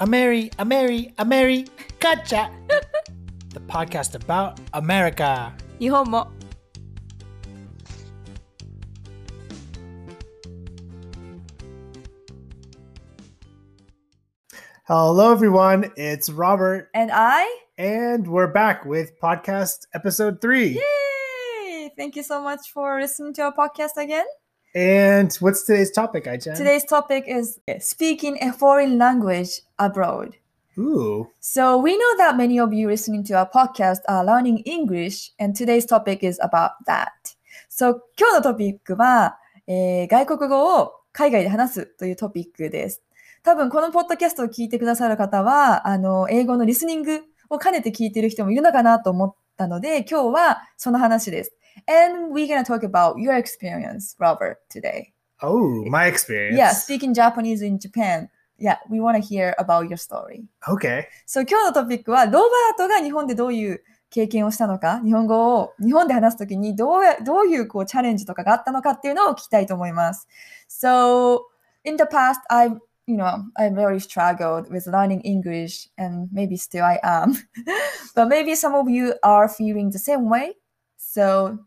A Mary, a Mary, a Mary, gotcha! the podcast about America. 日本も Hello, everyone. It's Robert, And I? and we're back with podcast episode three. Yay! Thank you so much for listening to our podcast again. And what's today's topic, Aichan? Today's topic is speaking a foreign language abroad. Ooh, So we know that many of you listening to our podcast are learning English, and today's topic is about that. So 今日のトピックは、えー外国語を海外で話すというトピックです。多分このポッドキャストを聞いてくださる方は、あの、英語のリスニングを兼ねて聞いてる人もいるのかなと思ったので、今日はその話です。And we're gonna talk about your experience, Robert, today. oh, my experience. Yeah, speaking Japanese in Japan. Yeah, we want to hear about your story. Okay. そう、今日のトピックは、ロバートが日本でどういう経験をしたのか、日本語を日本で話すときにどうや、どういうこうチャレンジとかがあったのかっていうのを聞きたいと思います。So, in the past, I, you know, I very struggled with learning English and maybe still I am. but maybe some of you are feeling the same way. So,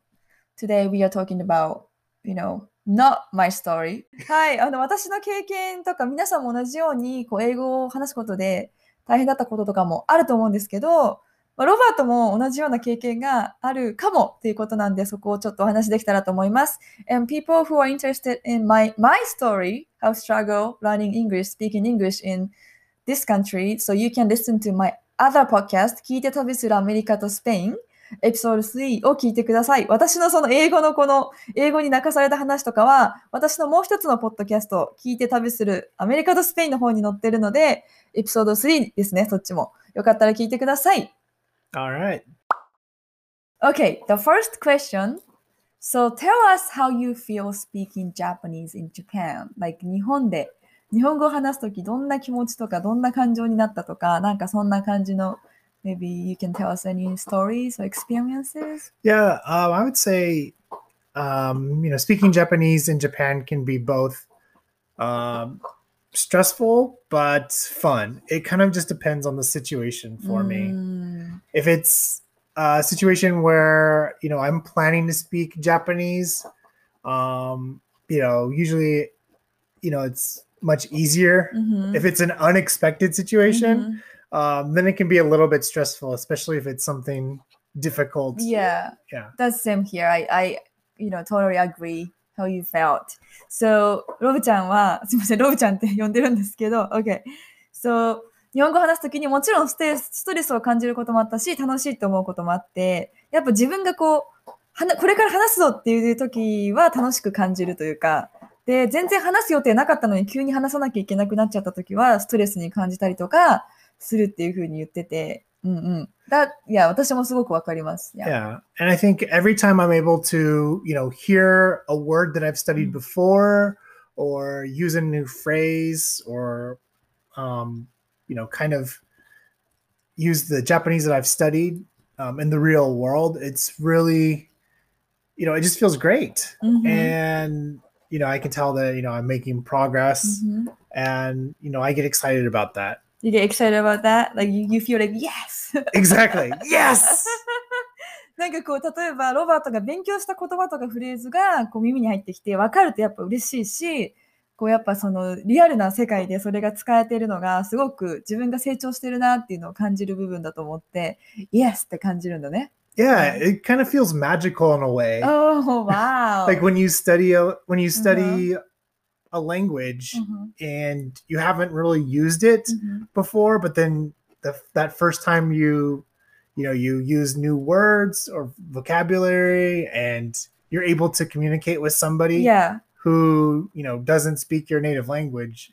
today we are talking about, you know, not my story. はい、あの、私の経験とか皆さんも同じように、こう、英語を話すことで、大変だったこととかもあると思うんですけど、まあロバートも同じような経験があるかもっていうことなんで、そこをちょっとお話できたらと思います。And people who are interested in my, my story, how struggle learning English, speaking English in this country, so you can listen to my other podcast, 聞いて旅するアメリカとスペイン、エピソード3を聞いてください。私のその英語のこの英語に泣かされた話とかは、私のもう一つのポッドキャスト、聞いて旅するアメリカとスペインの方に載ってるので、エピソード3ですね、そっちも。よかったら聞いてください。All right. Okay, the first question. So tell us how you feel speaking Japanese in Japan. Like 日本で、日本語を話すときどんな気持ちとか、どんな感情になったとか、なんかそんな感じの、maybe you can tell us any stories or experiences. Yeah, um, I would say, um, you know, speaking Japanese in Japan can be both um, stressful but fun. It kind of just depends on the situation for mm. me. If it's a situation where you know I'm planning to speak Japanese, um, you know, usually, you know, it's much easier mm-hmm. if it's an unexpected situation. Mm-hmm um, then it can be a little bit stressful, especially if it's something difficult. Yeah, Yeah. that's same here. I, I, you know, totally agree how you felt. So, ロブちゃんは、すみません、ロブちゃんって呼んでるんですけど、OK。So, 日本語を話すときにもちろんステストレスを感じることもあったし、楽しいと思うこともあって、やっぱ自分がこう、はなこれから話すぞっていう時は楽しく感じるというか、で、全然話す予定なかったのに急に話さなきゃいけなくなっちゃった時はストレスに感じたりとかするっていうふうに言ってて、うんうん。だ、いや、私もすごくわかります。Yeah. Yeah. And I think every time I'm able to, you know, hear a word that I've studied Mm. before or use a new phrase or, um, you know, kind of use the Japanese that I've studied um, in the real world, it's really, you know, it just feels great. うんうん And, you know, I can tell that, you know, I'm making progress Mhm. and, you know, I get excited about that. You get excited about that? Like you, you feel like yes! Exactly. yes. なんかこう例えばロバートが勉強した言葉とかフレーズがこう耳に入ってきて分かるとやっぱ嬉しいしこうやっぱそのリアルな世界でそれが使えてるのがすごく自分が成長してるなっていうのを感じる部分だと思ってイエスって感じるんだね。Yeah. It kind of feels magical in a way. Oh, wow! like when you study when you study a language mm-hmm. and you haven't really used it mm-hmm. before, but then the, that first time you you know you use new words or vocabulary and you're able to communicate with somebody yeah. who you know doesn't speak your native language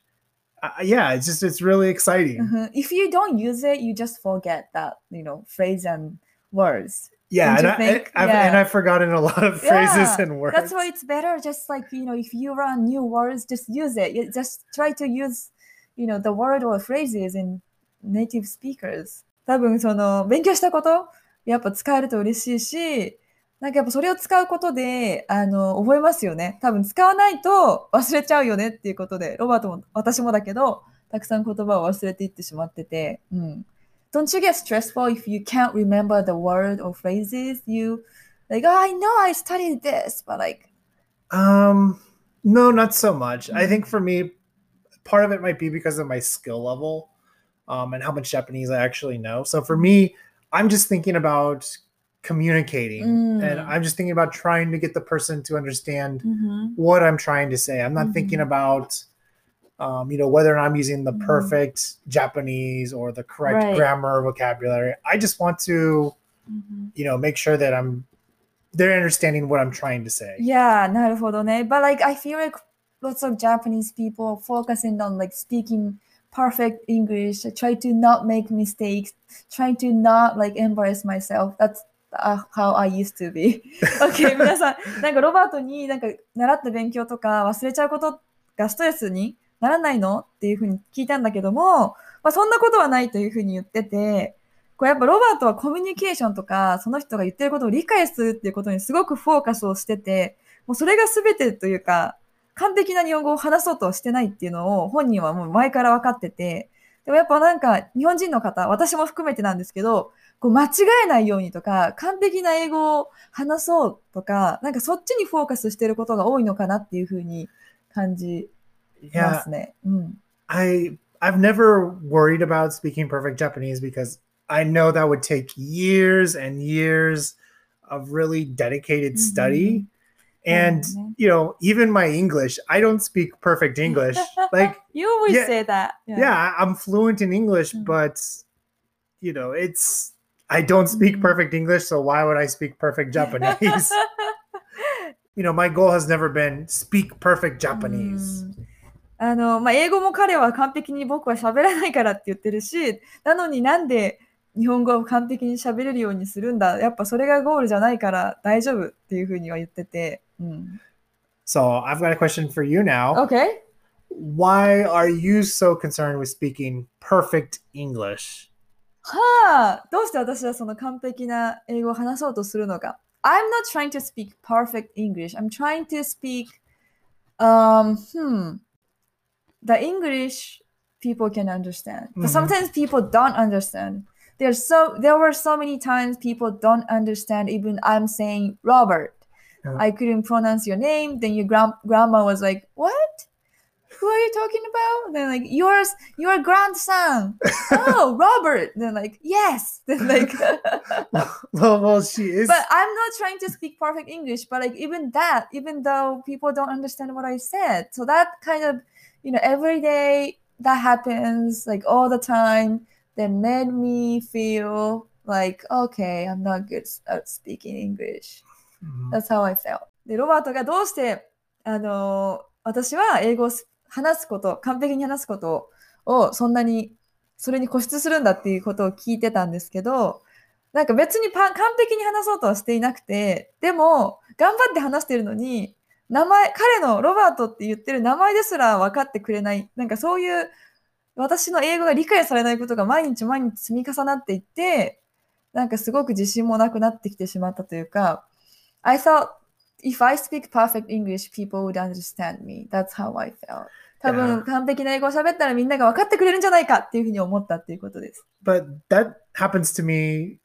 uh, yeah it's just it's really exciting mm-hmm. if you don't use it you just forget that you know phrase and words yeah and, I, think? I've, Yeah. and i've forgotten a lot of phrases Yeah, and words That's why it's better just like, you know, if you learn new words, just use it. You just try to use, you know, the word or phrases in native speakers. 多分その勉強したことやっぱ使えると嬉しいし、なんかやっぱそれを使うことで、あの、覚えますよね。多分使わないと忘れちゃうよねっていうことで、ロバートも私もだけど、たくさん言葉を忘れていってしまってて、うん。Don't you get stressful if you can't remember the word or phrases? You like, oh, I know I studied this, but like, Um, no, not so much. I Mhm. think for me, part of it might be because of my skill level, um, and how much Japanese I actually know. So for me, I'm just thinking about communicating, and Mm. I'm just thinking about trying to get the person to understand Mhm. what I'm trying to say. I'm not thinking Mhm. about, um, you know, whether I'm using the Mhm. perfect Japanese or the correct Right. grammar or vocabulary. I just want to, Mhm. you know, make sure that I'm they're understanding what I'm trying to say. Yeah, なるほどね。But like, I feel like lots of Japanese people focusing on like speaking perfect English, try to not make mistakes, trying to not like embarrass myself. That's uh, how I used to be. okay, 皆さん、なんかロバートになんか習った勉強とか忘れちゃうことがストレスに ならないの？っていうふうに聞いたんだけども、まあ、そんなことはないというふうに言ってて、こうやっぱロバートはコミュニケーションとか、その人が言ってることを理解するっていうことにすごくフォーカスをしてて、もうそれが全てというか、完璧な日本語を話そうとしてないっていうのを本人はもう前から分かってて、でもやっぱなんか日本人の方、私も含めてなんですけど、こう間違えないようにとか、完璧な英語を話そうとか、なんかそっちにフォーカスしてることが多いのかなっていうふうに感じ yeah, it? Mm. I I've never worried about speaking perfect Japanese because I know that would take years and years of really dedicated mm-hmm. study. And mm-hmm. you know, even my English, I don't speak perfect English. Like you always yeah, say that. Yeah. yeah. I'm fluent in English, mm-hmm. but you know, it's I don't speak mm. perfect English, so why would I speak perfect Japanese? you know, my goal has never been speak perfect Japanese. Mm. あの、まあ、英語も彼は完璧に僕は喋らないからって言ってるし、なのになんで日本語を完璧に喋れるようにするんだ。やっぱそれがゴールじゃないから大丈夫っていうふうには言ってて。うん、So I've got a question for you now. OK? why are you so concerned with speaking perfect English? はあ、どうして私はその完璧な英語を話そうとするのか。I'm not trying to speak perfect English. I'm trying to speak, um, hmm, the English people can understand. But Mhm. sometimes people don't understand. There's so there were so many times people don't understand. Even I'm saying Robert, Yeah. I couldn't pronounce your name. Then your gram- grandma was like, "What? Who are you talking about?" Then like yours, your grandson. oh, Robert. Then like yes. Then like, well, well, she is. but I'm not trying to speak perfect English. But like even that, even though people don't understand what I said, so that kind of you know every day that happens like all the time. That made me feel like okay, I'm not good at speaking English. Mhm. That's how I felt. で、ロバートがどうして、あのー私は英語をす話すこと、完璧に話すことをそんなに、それに固執するんだっていうことを聞いてたんですけど、なんか別にパ完璧に話そうとはしていなくて、でも、頑張って話してるのに、名前、彼のロバートって言ってる名前ですら分かってくれない、なんかそういう私の英語が理解されないことが毎日毎日積み重なっていって、なんかすごく自信もなくなってきてしまったというか、I thought if I speak perfect English, people would understand me. That's how I felt. 多分.完璧な英語を喋ったらみんなが分かってくれるんじゃないかっていうふうに思ったっていうことです。but that happens to me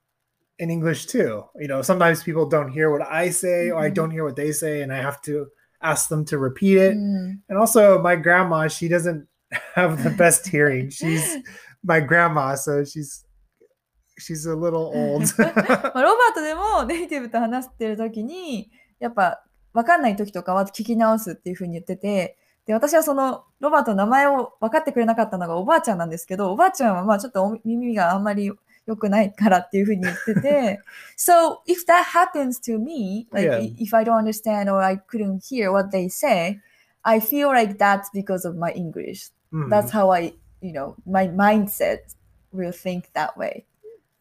in English too. You know, sometimes people don't hear what I say or I Mhm. don't hear what they say, and I have to ask them to repeat う it. ん And also, my grandma, she doesn't have the best hearing. She's my grandma, so she's she's a little old. まあロバートでもネイティブと話してる時にやっぱ分かんない時とかは聞き直すっていうふうに言っててで私はそのロバートの名前を分かってくれなかったのがおばあちゃんなんですけどおばあちゃんはまあちょっとお耳があんまり 良くないからっていうふうに言ってて So if that happens to me like Yeah. if I don't understand or I couldn't hear what they say I feel like that's because of my English Mhm. that's how I you know my mindset will think that way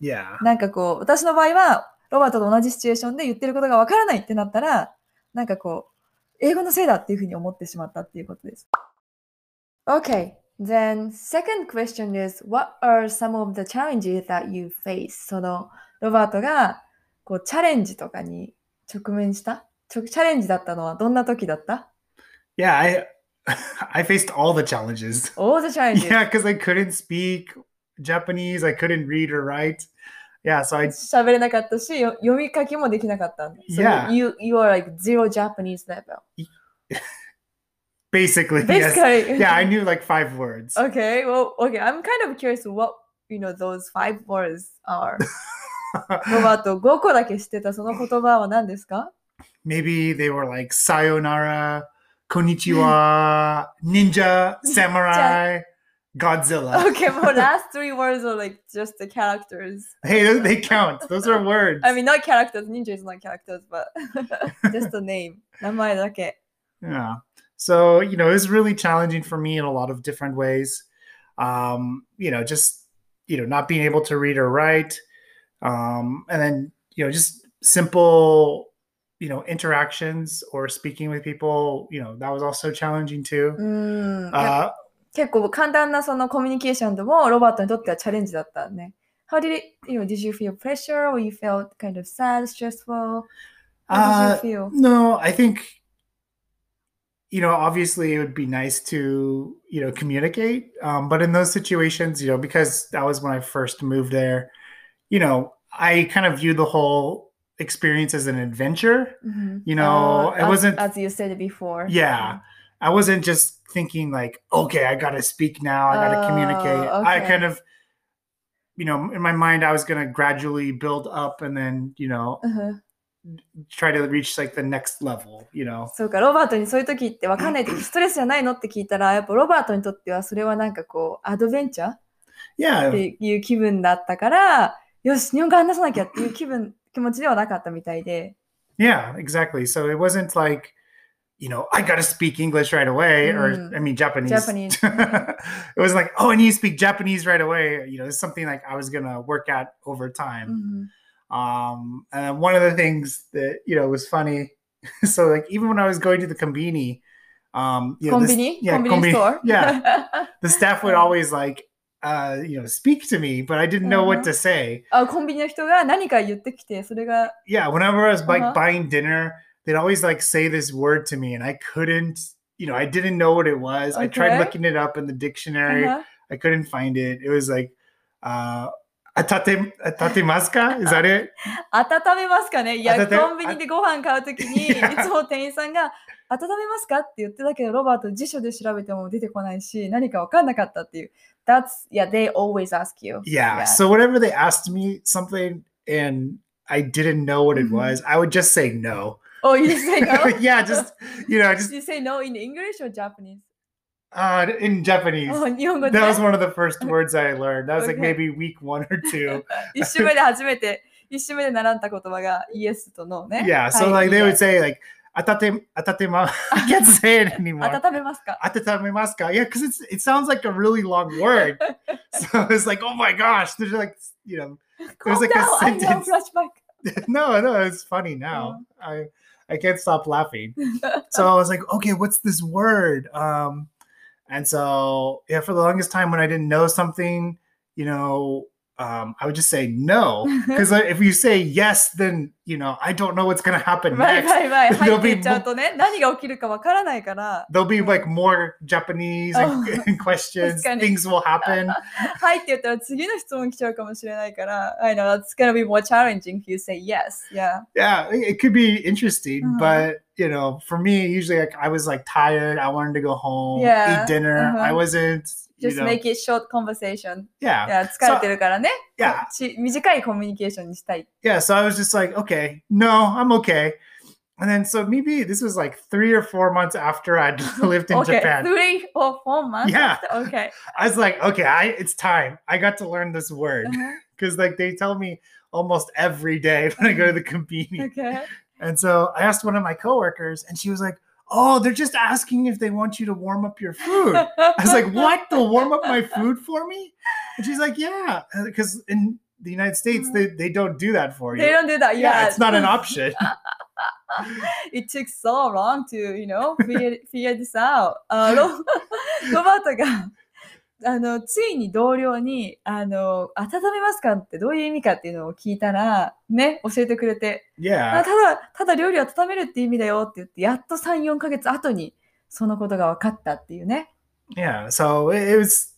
yeah. なんかこう、私の場合は、ロバートと同じシチュエーションで言ってることがわからないってなったら、なんかこう、英語のせいだっていうふうに思ってしまったっていうことです。Okay, then second question is, what are some of the challenges that you face? その、ロバートが、こう、チャレンジとかに直面したちょチャレンジだったのはどんな時だった Yeah, I I faced all the challenges. All the challenges. Yeah, because I couldn't speak Japanese, I couldn't read or write. Yeah, so I 喋れなかったし、よ読み書きもできなかったんだ。So Yeah. you, you are like zero Japanese level. basically, yes. Basically. Yeah, I knew like five words. Okay, well, okay. I'm kind of curious what, you know, those five words are. ロバート、5個だけ知ってたその言葉は何ですか Maybe they were like sayonara, konnichiwa, ninja, samurai, Godzilla. Okay, well, last three words are like just the characters. Hey, those- they count. Those are words. I mean, not characters. Ninja is not characters, but just the name. 名前だけ。 Yeah. So, you know, it was really challenging for me in a lot of different ways. Um, you know, just, you know, not being able to read or write. Um, and then, you know, just simple, you know, interactions or speaking with people, you know, that was also challenging too. うん。 Uh, 結構簡単なそのコミュニケーションでもロバートにとってはチャレンジだったね。How did it, you know, did you feel pressure or you felt kind of sad, stressful? How uh, did you feel? no, I think, you know, obviously it would be nice to, you know, communicate. Um, but in those situations, you know, because that was when I first moved there, you know, I kind of view the whole experience as an adventure. Mhm. You know, Uh, it as- wasn't, As you said before. yeah, I wasn't just thinking like, okay, I got to speak now, I got to Oh, communicate. I kind of, you know, in my mind, I was going to gradually build up and then, you know, うん try to reach like the next level, you know. そうか、ロバートにそういう時って分かんない時ストレスじゃないのって聞いたら、やっぱロバートにとってはそれはなんかこう、アドベンチャーっ Yeah. ていう気分だったから、よし、日本語話さなきゃっていう気分、気持ちではなかったみたいで。 Yeah, exactly. So it wasn't like, you know, I got to speak English right away, or Mm. I mean Japanese. Japanese. it was like, oh, I need to speak Japanese right away. You know, it's something like I was gonna work at over う time. ん Um, and one of the things that you know was funny. so like even when I was going to the combini, um, you know, コン this- ビニ yeah, コンビニストア yeah, the staff would Mm. always like, uh, you know, speak to me, but I didn't know what Uh-huh. to say. あコンビニの人が何か言ってきて、それが、 yeah, whenever I was like Uh-huh. buying dinner, they'd always like say this word to me, and I couldn't, you know, I didn't know what it was. I tried Okay. looking it up in the dictionary, あ I couldn't find it. It was like, uh, atate atatemaska? Is that it? 温めますかねいや、温めコンビニでご飯買うときに、いいやつも店員さんが、温めますかって言ってたけど、ロバート辞書で調べても出てこないし、何か分かんなかったっていう。That's, yeah, they always ask you. Yeah. Yeah. So whenever they asked me something and I didn't know what it Mhm. was, I would just say no. Oh, you say no? yeah, just you know, just you say no in English or Japanese? uh, in Japanese. oh, 日本語で That was one of the first words I learned. That was like Okay. maybe week one or two. 一週目で初めて、一週目で習った言葉が Yes と No ね。 Yeah. So はい like they いい would ね say like atate atatema. I can't say it anymore. 温めますか Atatamimaska. Yeah, because it's it sounds like a really long word. so it's like, oh my gosh, there's like you know, Calm like a down, I know, sentence. flashback. no, no, it's funny now. I I can't stop laughing. so I was like, okay, what's this word? Um, and so yeah, for the longest time when I didn't know something, you know, um, I would just say no because if you say yes, then you know I don't know what's gonna happen バイ next. バイバイ。入 There'll って be いっちゃうとね、何が起きるかわからないから、 There'll be like more Japanese and, Oh. and questions. 確かに。 Things will happen. はいって言ったら次の質問来ちゃうかもしれないから、I know that's gonna be more challenging if you say yes. Yeah. Yeah, it it could be interesting, Uh-huh. but you know, for me, usually like I was like tired. I wanted to go home, Yeah, eat dinner. uh-huh. I wasn't. You Just know, make it short conversation. yeah, いや、疲れてるからね。 yeah, ち短いコミュニケーションにしたい。 yeah. So I was just like, okay, no, I'm okay. And then so maybe this was like three or four months after I'd lived in okay, Japan. three or four months. Yeah. Okay. I was like, okay, I, it's time. I got to learn this word Uh-huh. because like they tell me almost every day when I go to the convenience. Okay. And so I asked one of my coworkers, and she was like, "Oh, they're just asking if they want you to warm up your food." I was like, "What? They'll warm up my food for me?" And she's like, "Yeah, because in the United States, they, they don't do that for you. They don't do that. yeah, Yeah. it's not an option." It took so long to, you know, figure, figure this out. あロロバートが あのついに同僚にあの「温めますか?」ってどういう意味かっていうのを聞いたらね教えてくれてあ yeah, ただただ料理を温めるって意味だよって言ってやっと34ヶ月後にそのことが分かったっていうね。Yeah. So it, was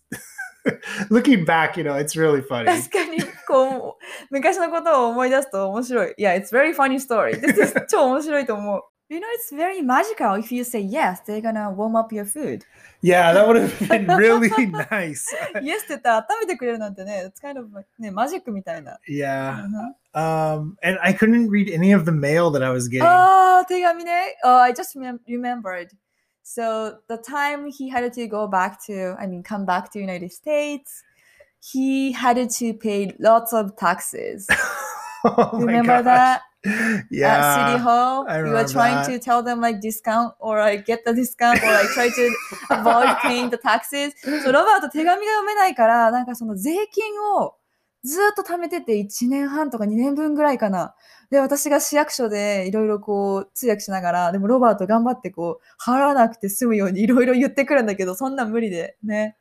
looking back, you know, it's really funny. 確かに、こう、昔のことを思い出すと面白い。いや、it's very funny story. This is 超面白いと思う。You know, it's very magical if you say yes, they're gonna warm up your food. Yeah, that would have been really nice. yes って言ったら温めてくれるなんてね、it's kind of ね、マジックみたいな。 Yeah. うん Um, and I couldn't read any of the mail that I was getting. ああ、手紙ね。Oh, I just remem- remembered. So the time he had to go back to, I mean, come back to United States, he had to pay lots of taxes. oh my Remember gosh. that Yeah. at City Hall? I were remember trying that. to tell them like discount or like get the discount or like try to avoid paying the taxes. そうロバート手紙が読めないから、なんかその税金をずっと貯めてて1年半とか2年分ぐらいかな。で、私が市役所でいろいろこう通訳しながら、でもロバート頑張ってこう払わなくて済むようにいろいろ言ってくるんだけど、そんなん無理でね。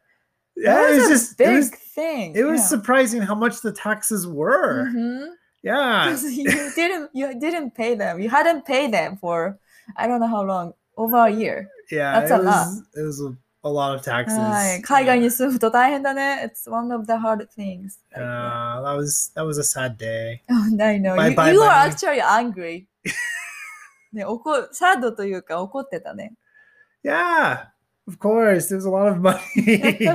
Yeah, it was just it big was thing. it was yeah. surprising how much the taxes were. Mhm. Yeah. Because you didn't you didn't pay them. You hadn't paid them for I don't know how long. Over a year. Yeah. That's it a lot. was it was a, a lot of taxes. はい。海外 Yeah. に住むと大変だね。It's one of the hard things. Like, Uh, that was that was a sad day. oh, I know. Bye You, bye you are money. actually angry. ね、怒サードというか怒ってたね。 Yeah, of course. There's a lot of money.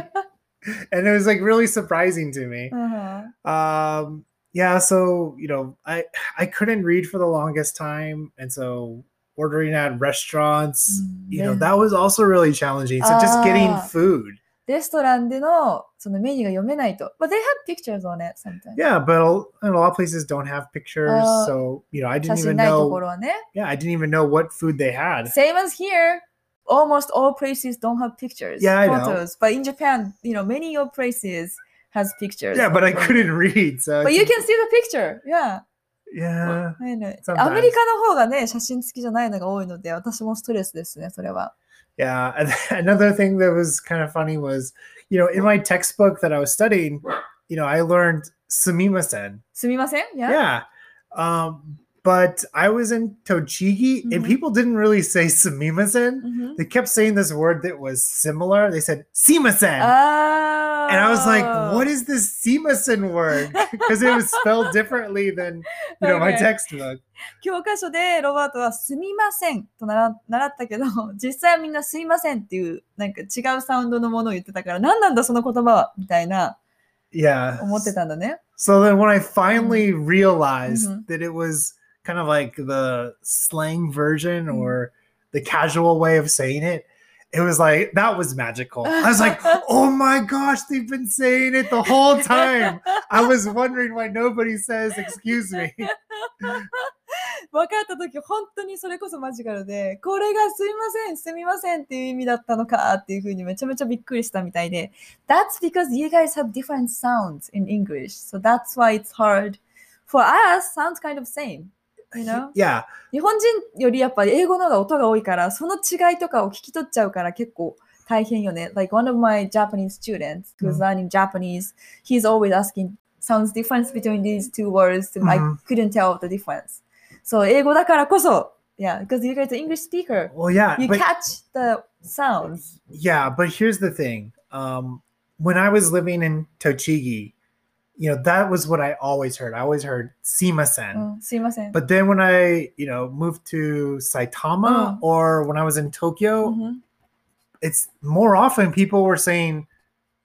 and it was like really surprising to me. うん Um yeah, so you know, I I couldn't read for the longest time, and so ordering at restaurants, Mm, you know, yeah. that was also really challenging. So just getting Ah. food. レストランでのそのメニューが読めないと。But they have pictures on it sometimes. Yeah, but a, and a lot of places don't have pictures, Uh, so you know, I 写 didn't 真 even ないところ know. はね。 Yeah, I didn't even know what food they had. Same as here. Almost all places don't have pictures, Yeah, I know. photos. But in Japan, you know, many of places has pictures. Yeah, but I couldn't read. So but you can see the picture. Yeah. Yeah. アメリカの方がね、写真付きじゃないのが多いので、私もストレスですね、それは。Yeah, another thing that was kind of funny was, you know, in my textbook that I was studying, you know, I learned sumimasen. Sumimasen? Yeah. Yeah. Um, but I was in Tochigi mm-hmm. and people didn't really say sumimasen. Mm-hmm. They kept saying this word that was similar. They said suimasen. Ah. And I was like, what is this suimasen word? Because it was spelled differently than, you know, my textbook. 教科書でロバートはすみませんと習習ったけど、実際はみんなすいませんっていう、なんか違うサウンドのものを言ってたから、何なんだその言葉はみたいな。Yeah. 思ってたんだね。So then when I finally mm-hmm. realized -hmm. that it was kind of like the slang version mm-hmm. or the casual way of saying it, it was like that was magical. I was like, oh my gosh, they've been saying it the whole time. I was wondering why nobody says excuse me. 分かった時本当にそれこそマジカルでこれがすいませんすみませんっていう意味だったのかっていうふうにめちゃめちゃびっくりしたみたいで That's because you guys have different sounds in English so that's why it's hard for us sounds kind of same you know Yeah. 日本人よりやっぱり英語の方が音が多いからその違いとかを聞き取っちゃうから結構大変よね Like one of my Japanese students who's うん learning Japanese he's always asking sounds difference between these two words and I うん couldn't tell the difference そう英語だからこそ Yeah because you guys are English speaker Well, yeah. you but catch the sounds yeah, but here's the thing. Um, when I was living in Tochigi, you know, that was what I always heard. I always heard suimasen. Oh, suimasen. But then when I, you know, moved to Saitama oh. or when I was in Tokyo, mm-hmm. it's more often people were saying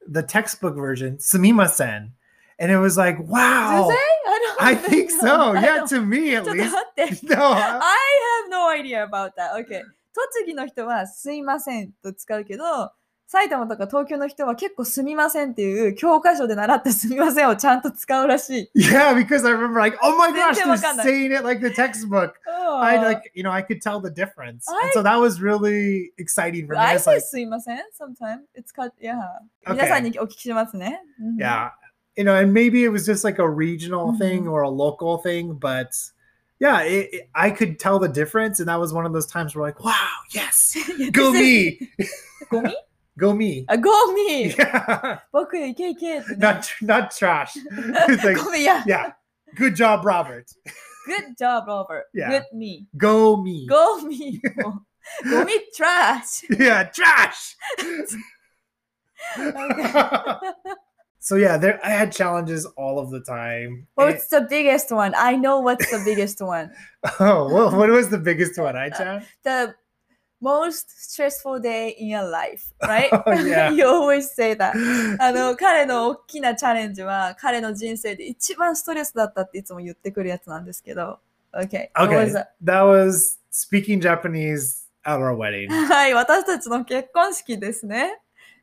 the textbook version, sumimasen. And it was like, wow. I, I think, so. Yeah, to me at least. no, I... I have no idea about that. Okay. 栃木の人はすいませんと使うけど、埼玉とか東京の人は結構すみませんっていう教科書で習ったすみませんをちゃんと使うらしい。 Yeah, because I remember like, oh my gosh, they're 全然わかんない saying it like the textbook. I like, you know, I could tell the difference. And so that was really exciting for me. I It's say like, すいません sometimes. It's cut, yeah. Okay. 皆さんにお聞きしますね。うん yeah you know and maybe it was just like a regional thing Mhm. or a local thing but yeah it, it- i could tell the difference and that was one of those times where like wow yes 言って go せ me ゴミ go me あ、ゴミ yeah 僕いけいけってね。 not not trash It's like ゴミや。 yeah good job robert Good job, Robert. Yeah. Good me. go me Go me. もう ゴミ trash! yeah, trash. so yeah, there I had challenges all of the time. What's the biggest one? I know what's the biggest one. oh, what, what was the biggest one, I chan? The most stressful day in your life, right? Oh, yeah. you always say that. あの、彼の大きなチャレンジは、彼の人生で一番ストレスだったっていつも言ってくるやつなんですけど。Okay. what Okay, was that? that was speaking Japanese at our wedding. はい、私たちの結婚式ですね。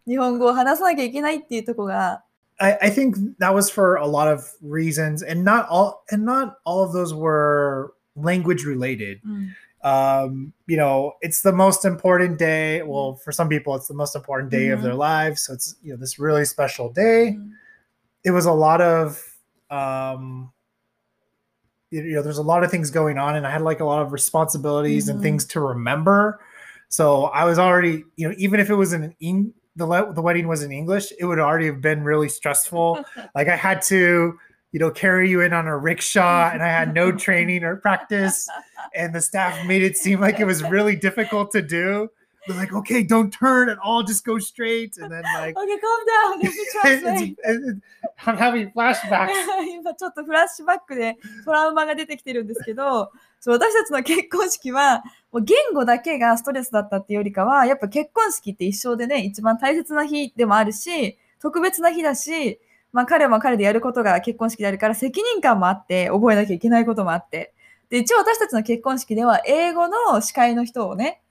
日本語を話さなきゃいけないっていうとこが、 I, I think that was for a lot of reasons, and not all and not all of those were language related. うん、 um you know it's the most important day. Well for some people it's the most important day of Mhm. their lives. So it's you know this really special day. うん it was a lot of um you know there's a lot of things going on and i had like a lot of responsibilities and Mhm. things to remember. So i was already you know even if it was in the the wedding was in english it would already have been really stressful. Like i had to you know carry you in on a rickshaw and i had no training or practice and the staff made it seem like it was really difficult to do they're like okay don't turn and all just go straight and then like Okay, calm down. It's- it's- i'm having flashbacks 今ちょっとフラッシュバックでトラウマが出てきてるんですけど、そう私たちの結婚式は、もう言語だけがストレスだったっていうよりかは、やっぱ結婚式って一生でね、一番大切な日でもあるし、特別な日だし、まあ彼は彼でやることが結婚式であるから責任感もあって、覚えなきゃいけないこともあって。で、一応私たちの結婚式では英語の司会の人をね.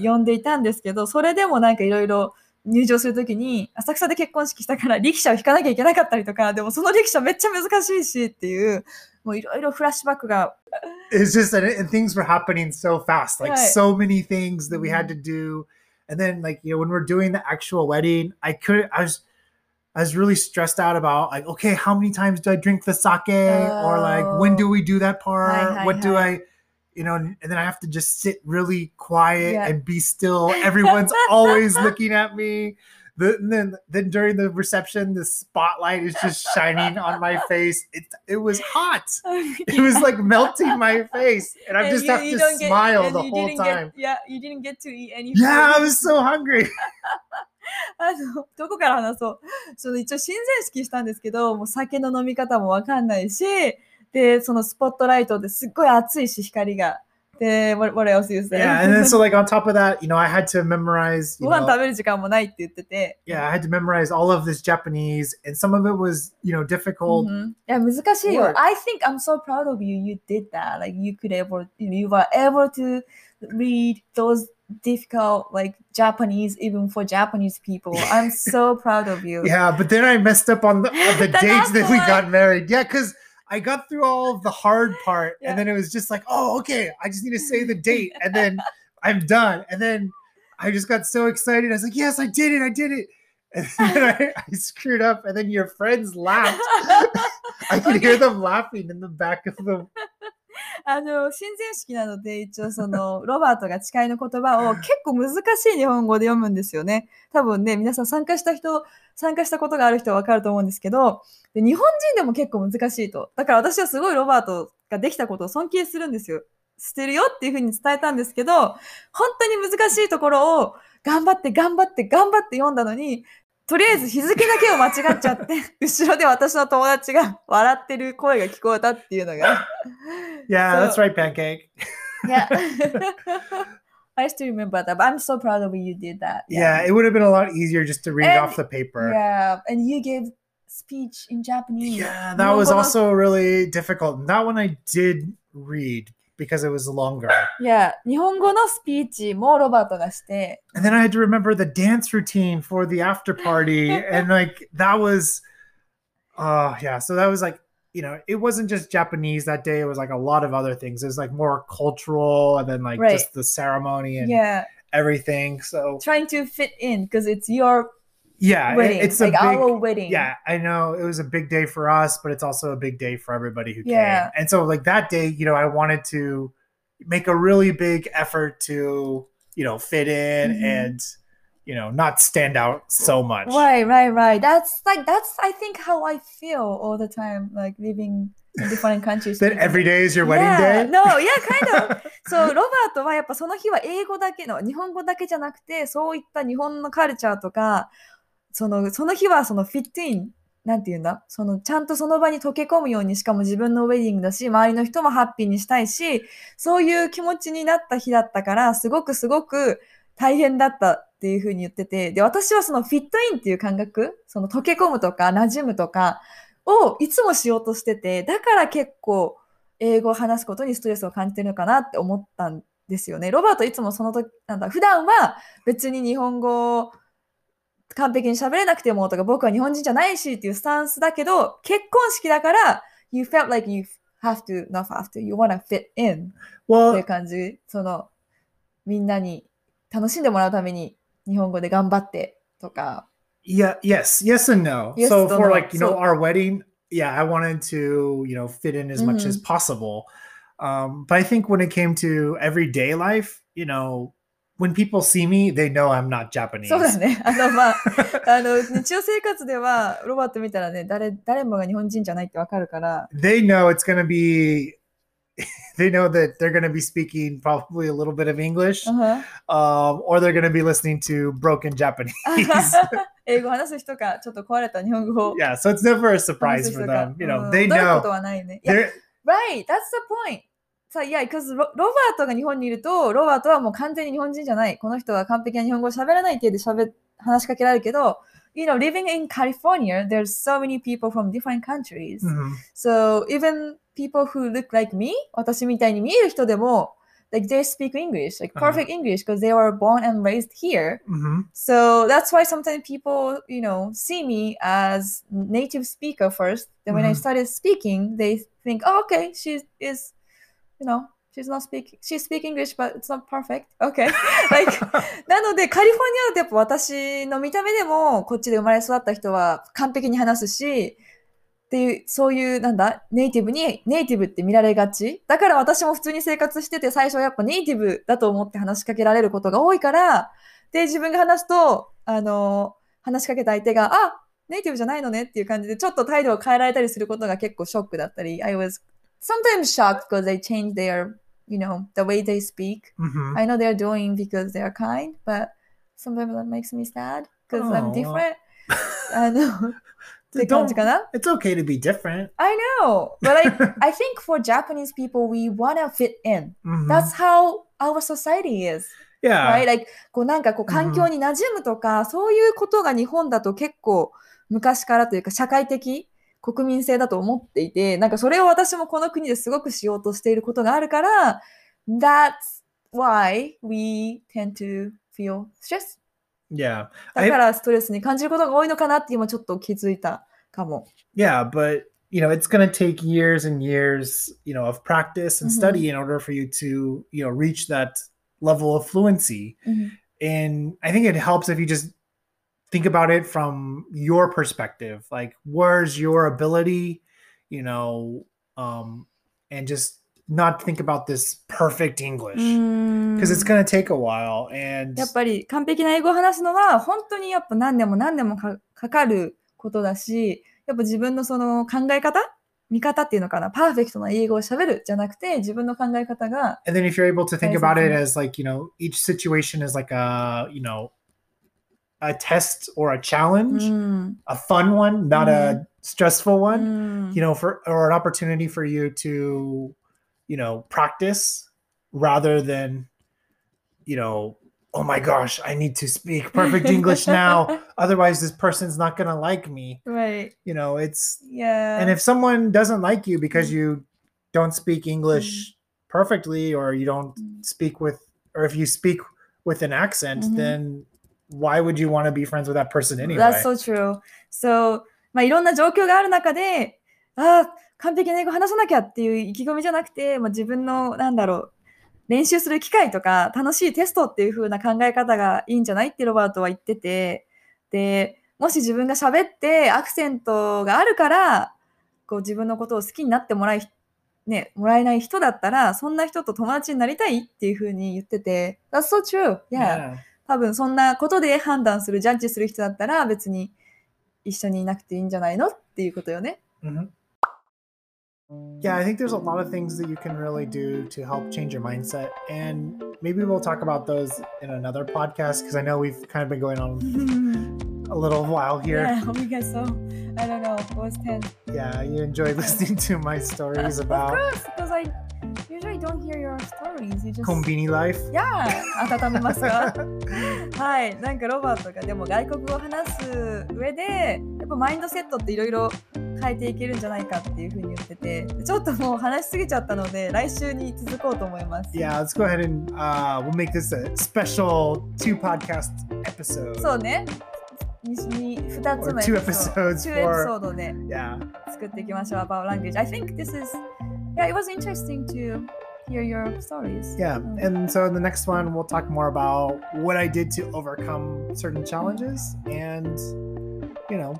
呼んでいたんですけど、それでもなんかいろいろ入場するときに、浅草で結婚式したから力車を引かなきゃいけなかったりとか、でもその力車めっちゃ難しいしっていう、もういろいろフラッシュバックが、it's just that and things were happening so fast. Like so many things that we had to do. And then like you know when we're doing the actual wedding i could i was i was really stressed out about like okay how many times do i drink the sake? Or like when do we do that part? Hi, hi, what do i you know and then i have to just sit really quiet Yeah. and be still. Everyone's always looking at me. The, and then then during the reception the spotlight is just shining on my face. It, it was hot. Oh, it was like melting my face. And i And just you- have you to don't get- smile the whole didn't get- time. yeah, you didn't get to eat any yeah i was so hungry あの、どこから話そう。その一応親善式したんですけど、もう酒の飲み方もわかんないし、で、そのスポットライトですっごい暑いし、光が。で、what, what else you say? yeah and then so like on top of that you know i had to memorize ご飯食べる時間もないって言ってて。yeah i had to memorize all of this japanese and some of it was you know difficult うんいや、難しいよ。I think I'm so proud of you. You did that. Like you could able, you were able to read those difficult like Japanese even for Japanese people. I'm so proud of you. yeah but then i messed up on the, on the dates that we got married yeah because I got through all of the hard part, Yeah. and then it was just like, oh, okay, I just need to say the date, and then I'm done. And then I just got so excited. I was like, yes, I did it, I did it. And then I, I screwed up, and then your friends laughed. I could hear them laughing in the back of the. あの、親善式なので、一応その、ロバートが誓いの言葉を結構難しい日本語で読むんですよね。多分ね、皆さん参加した人、参加したことがある人はわかると思うんですけど、で日本人でも結構難しいと。だから私はすごいロバートができたことを尊敬するんですよ。してるよっていうふうに伝えたんですけど、本当に難しいところを頑張って頑張って頑張って読んだのに、とりあえず日付だけを間違っちゃって、後ろで私の友達が笑ってる声が聞こえたっていうのが。Yeah, that's right, pancake. Yeah. I still remember that, but I'm so proud of you. You did that. Yeah, it would have been a lot easier just to read And- off the paper. Yeah, and you gave speech in Japanese. Yeah, that was also really difficult. That one I did read because it was longer. Yeah, 日本語のスピーチもロバートがして、 And then I had to remember the dance routine for the after party. and like that was uh yeah, so that was like you know, it wasn't just Japanese that day. It was like a lot of other things. It was like more cultural and then like Right. just the ceremony and yeah, everything. So trying to fit in because it's your yeah, it- wedding, it's like a big our wedding. yeah i know it was a big day for us but it's also a big day for everybody who Yeah. came and so like that day you know i wanted to make a really big effort to you know fit in Mhm. and you know, not stand out so much. Right, right, right. That's like that's I think how I feel all the time, like living in different countries. That every day is your wedding yeah, day? No, yeah, kind of. そう、ロバートはやっぱその日は英語だけの、日本語だけじゃなくて、そういった日本のカルチャーとか、 そのその日はそのフィットイン、なんていうんだ？そのちゃんとその場に溶け込むように、しかも自分のウェディングだし、周りの人もハッピーにしたいし、そういう気持ちになった日だったから、すごくすごく大変だったっていうふうに言ってて、で、私はそのフィットインっていう感覚、その溶け込むとか馴染むとかをいつもしようとしてて、だから結構英語を話すことにストレスを感じてるのかなって思ったんですよね。ロバートいつもその時、なんだ、普段は別に日本語完璧に喋れなくてもとか、僕は日本人じゃないしっていうスタンスだけど、結婚式だから、you felt like you have to, not have to, you wanna fit in ってい Well, う感じ。その、みんなに楽しんでもらうために日本語で頑張ってとか。yeah, yes, yes and no. Yes so for no. like, you know, So- our wedding, yeah, I wanted to, you know, fit in as much Mhm. as possible. Um, but I think when it came to everyday life, you know, when people see me, they know I'm not Japanese. そうだね。あの、まあ、あの、日常生活では、ロバート見たらね、誰、誰もが日本人じゃないってわかるから。 they know it's going to be they know that they're going to be speaking probably a little bit of english うん um, or they're going to be listening to broken japanese 英語話す人か、ちょっと壊れた日本語を yeah so it's never a 話 surprise す for 人か them。you う know ん they 驚くこと know はないね。いや they're Right, that's the point. さあ、いや、because ロロバートが日本にいると、ロバートはもう完全に日本人じゃない。この人は完璧な日本語を喋らないって言って喋話しかけられるけど、you know, living in California, there's so many people from different countries. Mhm. So even people who look like me, 私みたいに見える人でも、like they speak English, like うん perfect English, because they were born and raised here. Mhm. So that's why sometimes people, you know, see me as native speaker first. Then when I Mhm. started speaking, they think, oh, okay, she is, you know, she's not speaking, she speak English, but it's not perfect. Okay. like, なので、カリフォルニアだとやっぱ私の見た目でも、こっちで生まれ育った人は完璧に話すし、っていう、そういう、なんだ、ネイティブに、ネイティブって見られがち。だから私も普通に生活してて、最初はやっぱネイティブだと思って話しかけられることが多いから、で、自分が話すと、あの、話しかけた相手が、あ、ネイティブじゃないのねっていう感じで、ちょっと態度を変えられたりすることが結構ショックだったり、I was sometimes shocked because they change their, you know, the way they speak. Mhm. I know they're doing because they're kind, but sometimes that makes me sad because I'm Oh. different. あの、って感じかな it's okay to be different I know, but I, I think for Japanese people, we wanna fit in. Mhm. That's how our society is, yeah right? Like, こうなんかこううん環境に馴染むとか、そういうことが日本だと結構昔からというか社会的 国民性だと思っていて、なんかそれを私もこの国ですごくしようとしていることがあるから、That's why we tend to feel stress. yeah だからストレスに感じることが多いのかなって今ちょっと気づいたかも。 yeah but you know it's going to take years and years you know of practice and Mhm. study in order for you to you know reach that level of fluency and i think it helps if you just think about it from your perspective like where's your ability you know um and just not think about this perfect english because it's going to take a while and やっぱり完璧な英語を話すのは本当にやっぱ何年も何年もかかかることだし、やっぱ自分のその考え方見方っていうのかなパーフェクトな英語を喋るじゃなくて自分の考え方が and then if you're able to think Very about it simple. as like you know each situation is like a you know a test or a challenge, mm. a fun one, not mm. a hmm. stressful one, mm. you know, for or an opportunity for you to, you know, practice rather than, you know, oh my gosh, I need to speak perfect English now. Otherwise, this person's not going to like me. Right. You know, it's, yeah. And if someone doesn't like you because hmm. you don't speak English hmm. perfectly or you don't speak with, or if you speak with an accent, mm-hmm. then why would you want to be friends with that person anyway? That's so true. So, まあ、いろんな状況がある中で、ああ、完璧な英語話さなきゃっていう意気込みじゃなくて、まあ、自分の、なんだろう、練習する機会とか、楽しいテストっていう風な考え方がいいんじゃないってロバートは言ってて、で、もし自分が喋ってアクセントがあるから、こう自分のことを好きになってもらい、ね、もらえない人だったら、そんな人と友達になりたいっていう風に言ってて、That's so true. Yeah. 多分そんなことで判断する、ジャッジする人だったら別に一緒にいなくていいんじゃないのっていうことよね。Mhm. Yeah, I think there's a lot of things that you can really do to help change your mindset. And maybe we'll talk about those in another podcast because I know we've kind of been going on a little while here. Yeah, oh my god, so I don't know, it was 10. Yeah, you enjoyed listening to my stories Of about course, because I Usually don't hear your stories. You just... コンビニライフ。Yeah! 温めますかはい。なんかロバートがでも外国語を話す上で、やっぱマインドセットっていろいろ変えていけるんじゃないかっていうふうに言ってて、ちょっともう話しすぎちゃったので、来週に続こうと思います。Yeah, let's go ahead and、uh, we'll make this a special two podcast episode. そうね。2つ目の2 エピソードで作っていきましょう。About language. I think this is yeah, it was interesting to hear your stories. Yeah. Mm. And so in the next one, we'll talk more about what I did to overcome certain challenges and, you know,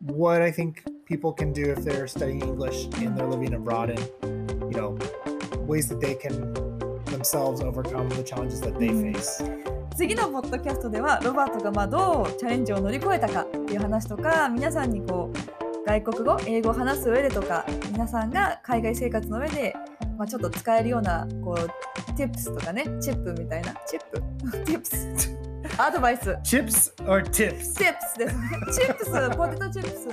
what I think people can do if they're studying English and they're living abroad and, you know, ways that they can themselves overcome the challenges that they Mm. face. 次のポッドキャストではロバートがまあどうチャレンジを乗り越えたかっていう話とか皆さんにこう 外国語英語を話す上でとか皆さんが海外生活の上で、まあ、ちょっと使えるようなこう tips とかねチップみたいなチップ？tips アドバイス。Chips or tips? tips ですね。チップスポテトチップス。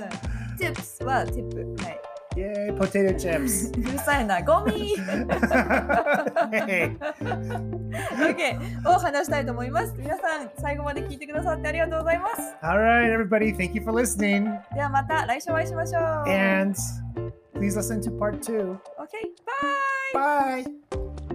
tips は tip はい Yay, potato chips. うるさいなゴミ hey. OK を話したいと思います皆さん最後まで聞いてくださってありがとうございます All right, everybody. Thank you for listening. ではまた来週お会いしましょう And please listen to part two. OK バイ Bye.